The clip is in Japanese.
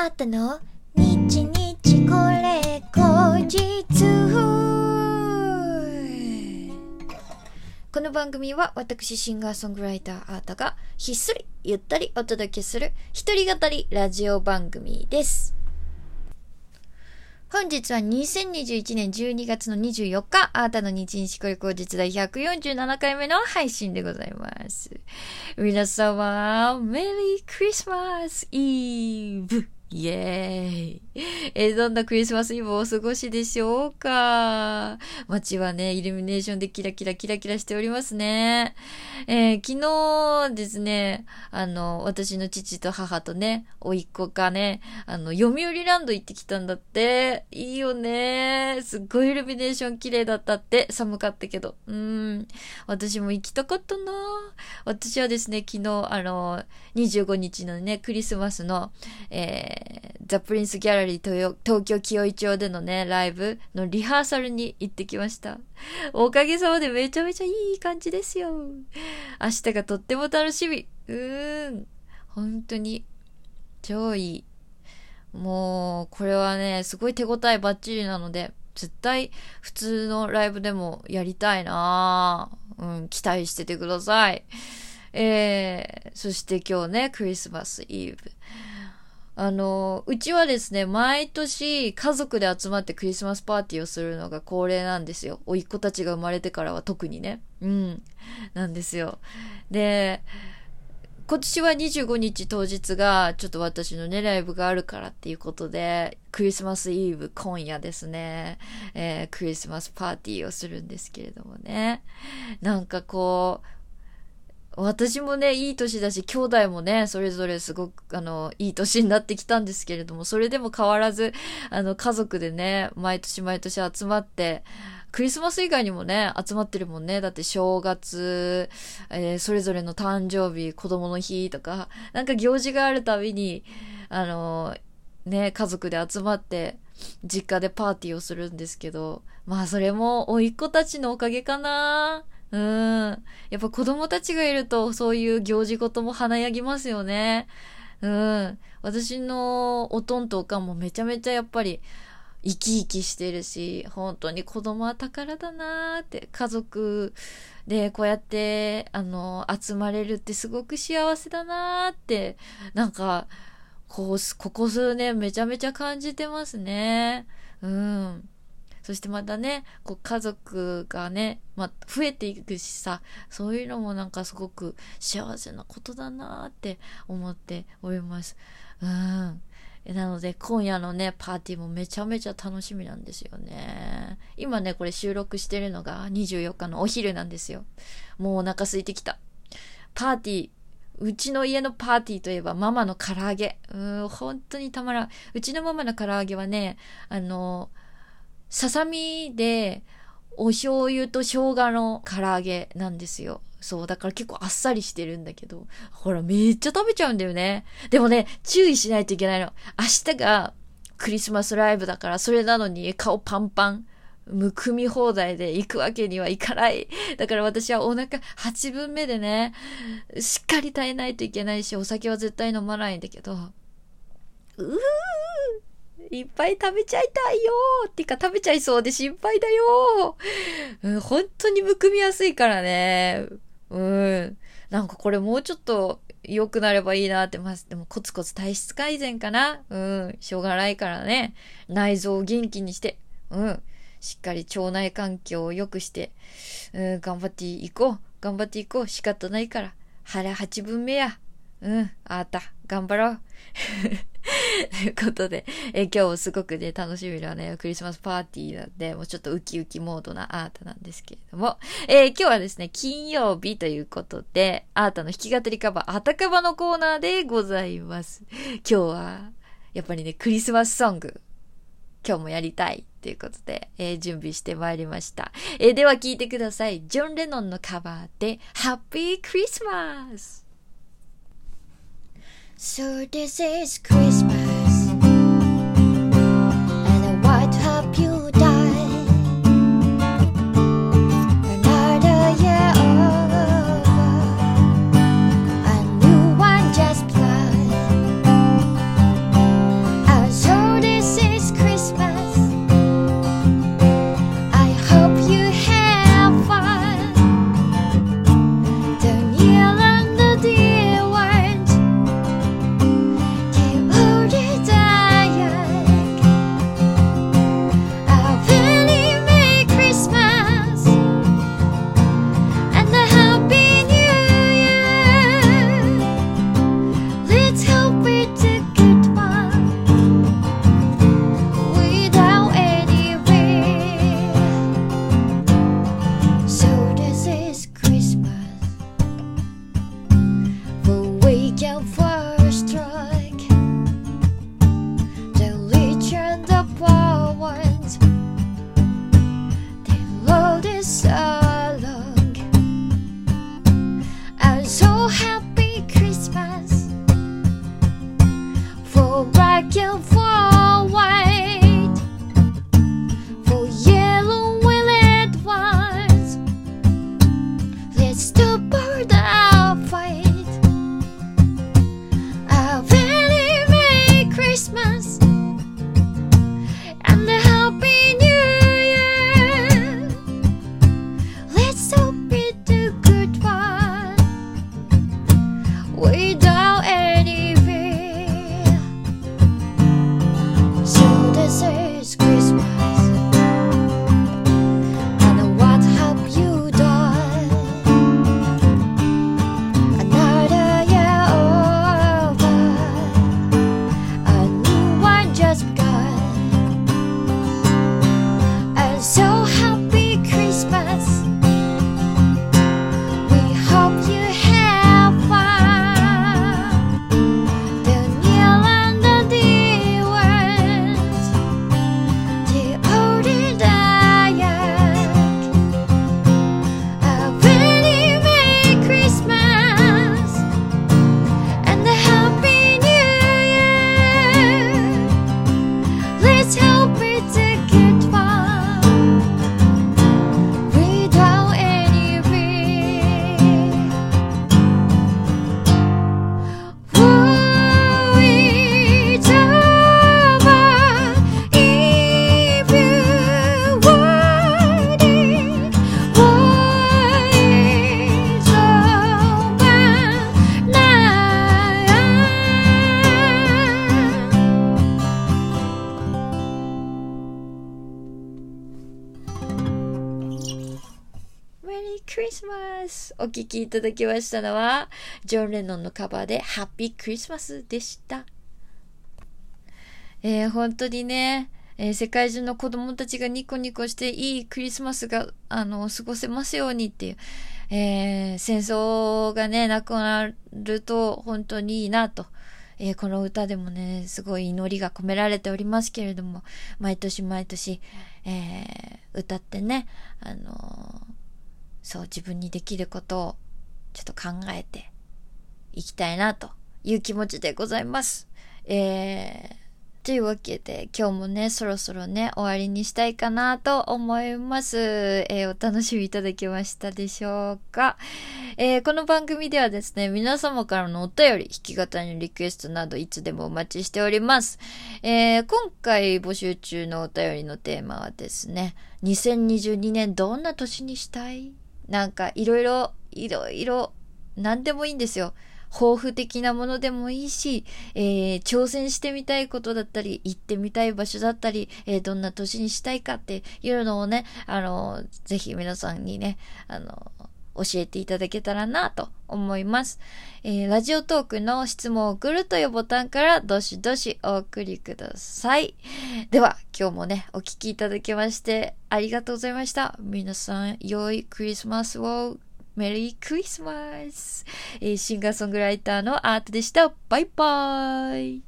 あったの？日日これ後日この番組は私シンガーソングライターアータがひっそりゆったりお届けする一人語りラジオ番組です。本日は2021年12月の24日、あーたの日日これ後日第147回目の配信でございます。皆様、メリークリスマスイーブイエーイえーどんなクリスマスイブをお過ごしでしょうか？街はね、イルミネーションでキラキラキラキラしておりますね。えー昨日ですね、あの、私の父と母とね、甥っ子がね、あの、読売ランド行ってきたんだって。いいよね。すっごいイルミネーション綺麗だったって。寒かったけど。うん。私も行きたかったな私はですね、昨日、あの、25日のね、クリスマスの、えーザ・プリンス・ギャラリー東東京清井町でのね、ライブのリハーサルに行ってきました。おかげさまでめちゃめちゃいい感じですよ。明日がとっても楽しみ。うーん。本当に、超いい。もう、これはね、すごい手応えバッチリなので、絶対普通のライブでもやりたいなうん、期待しててください。えー、そして今日ね、クリスマスイブ。あの、うちはですね、毎年家族で集まってクリスマスパーティーをするのが恒例なんですよ。甥っ子たちが生まれてからは特にね。うん。なんですよ。で、今年は25日当日がちょっと私のね、ライブがあるからっていうことで、クリスマスイーブ今夜ですね、えークリスマスパーティーをするんですけれどもね。なんかこう、私もね、いい年だし、兄弟もね、それぞれすごく、あの、いい年になってきたんですけれども、それでも変わらず、あの、家族でね、毎年毎年集まって、クリスマス以外にもね、集まってるもんね。だって正月、えーそれぞれの誕生日、子供の日とか、なんか行事があるたびに、あの、ね、家族で集まって、実家でパーティーをするんですけど、まあそれも、甥っ子たちのおかげかなぁ。うん。やっぱ子供たちがいると、そういう行事ごとも華やぎますよね。うん。私のおとんとおかんもめちゃめちゃやっぱり、生き生きしてるし、本当に子供は宝だなーって、家族でこうやって、あの、集まれるってすごく幸せだなーって、なんか、こう、ここ数年めちゃめちゃ感じてますね。うん。そしてまたね、こう家族がね、まあ、増えていくしさ、そういうのもなんかすごく幸せなことだなって思っております。うん。なので今夜のね、パーティーもめちゃめちゃ楽しみなんですよね。今ね、これ収録してるのが24日のお昼なんですよ。もうお腹空いてきた。パーティー、うちの家のパーティーといえばママの唐揚げ。うーん、本当にたまらん。うちのママの唐揚げはね、あの、ささみで、お醤油と生姜の唐揚げなんですよ。そう、だから結構あっさりしてるんだけど、ほら、めっちゃ食べちゃうんだよね。でもね、注意しないといけないの。明日がクリスマスライブだから、それなのに顔パンパン。むくみ放題で行くわけにはいかない。だから私はお腹8分目でね、しっかり耐えないといけないし、お酒は絶対飲まないんだけど、うーいっぱい食べちゃいたいよーってか食べちゃいそうで心配だよー、うん、本当にむくみやすいからね。うん。なんかこれもうちょっと良くなればいいなってます。でもコツコツ体質改善かなうん。しょうがないからね。内臓を元気にして。うん。しっかり腸内環境を良くして。うん。頑張っていこう。頑張っていこう。仕方ないから。腹八分目や。うん。あった。頑張ろう。ということで、え今日もすごくね、楽しみなね、クリスマスパーティーなんで、もうちょっとウキウキモードなアートなんですけれども、えー今日はですね、金曜日ということで、アートの弾き語りカバー、あたかばのコーナーでございます。今日は、やっぱりね、クリスマスソング、今日もやりたいということで、えー準備してまいりました。えーでは聞いてください。ジョン・レノンのカバーで、ハッピークリスマス So this is Christmas, Merry Christmas! お聴きいただきましたのは、ジョン・レノンのカバーで Happy Christmas でした。えー本当にね、えー世界中の子供たちがニコニコしていいクリスマスが、あの、過ごせますようにっていう、えー戦争がね、なくなると本当にいいなと。えーこの歌でもね、すごい祈りが込められておりますけれども、毎年毎年、えー歌ってね、あのーそう、自分にできることをちょっと考えていきたいなという気持ちでございます。えー、というわけで今日もね、そろそろね、終わりにしたいかなと思います。えーお楽しみいただけましたでしょうか、えーこの番組ではですね、皆様からのお便り、弾き語りのリクエストなどいつでもお待ちしております。えー今回募集中のお便りのテーマはですね、2022年どんな年にしたい？なんかいろいろ、いろいろ、なんでもいいんですよ。抱負的なものでもいいし、えー挑戦してみたいことだったり、行ってみたい場所だったり、えーどんな年にしたいかっていうのをね、あの、ぜひ皆さんにね、あの、教えていただけたらなと思います。えーラジオトークの質問を送るというボタンからどしどしお送りください。では、今日もね、お聞きいただきましてありがとうございました。皆さん、良いクリスマスをメリークリスマス、えーシンガーソングライターのアートでした。バイバーイ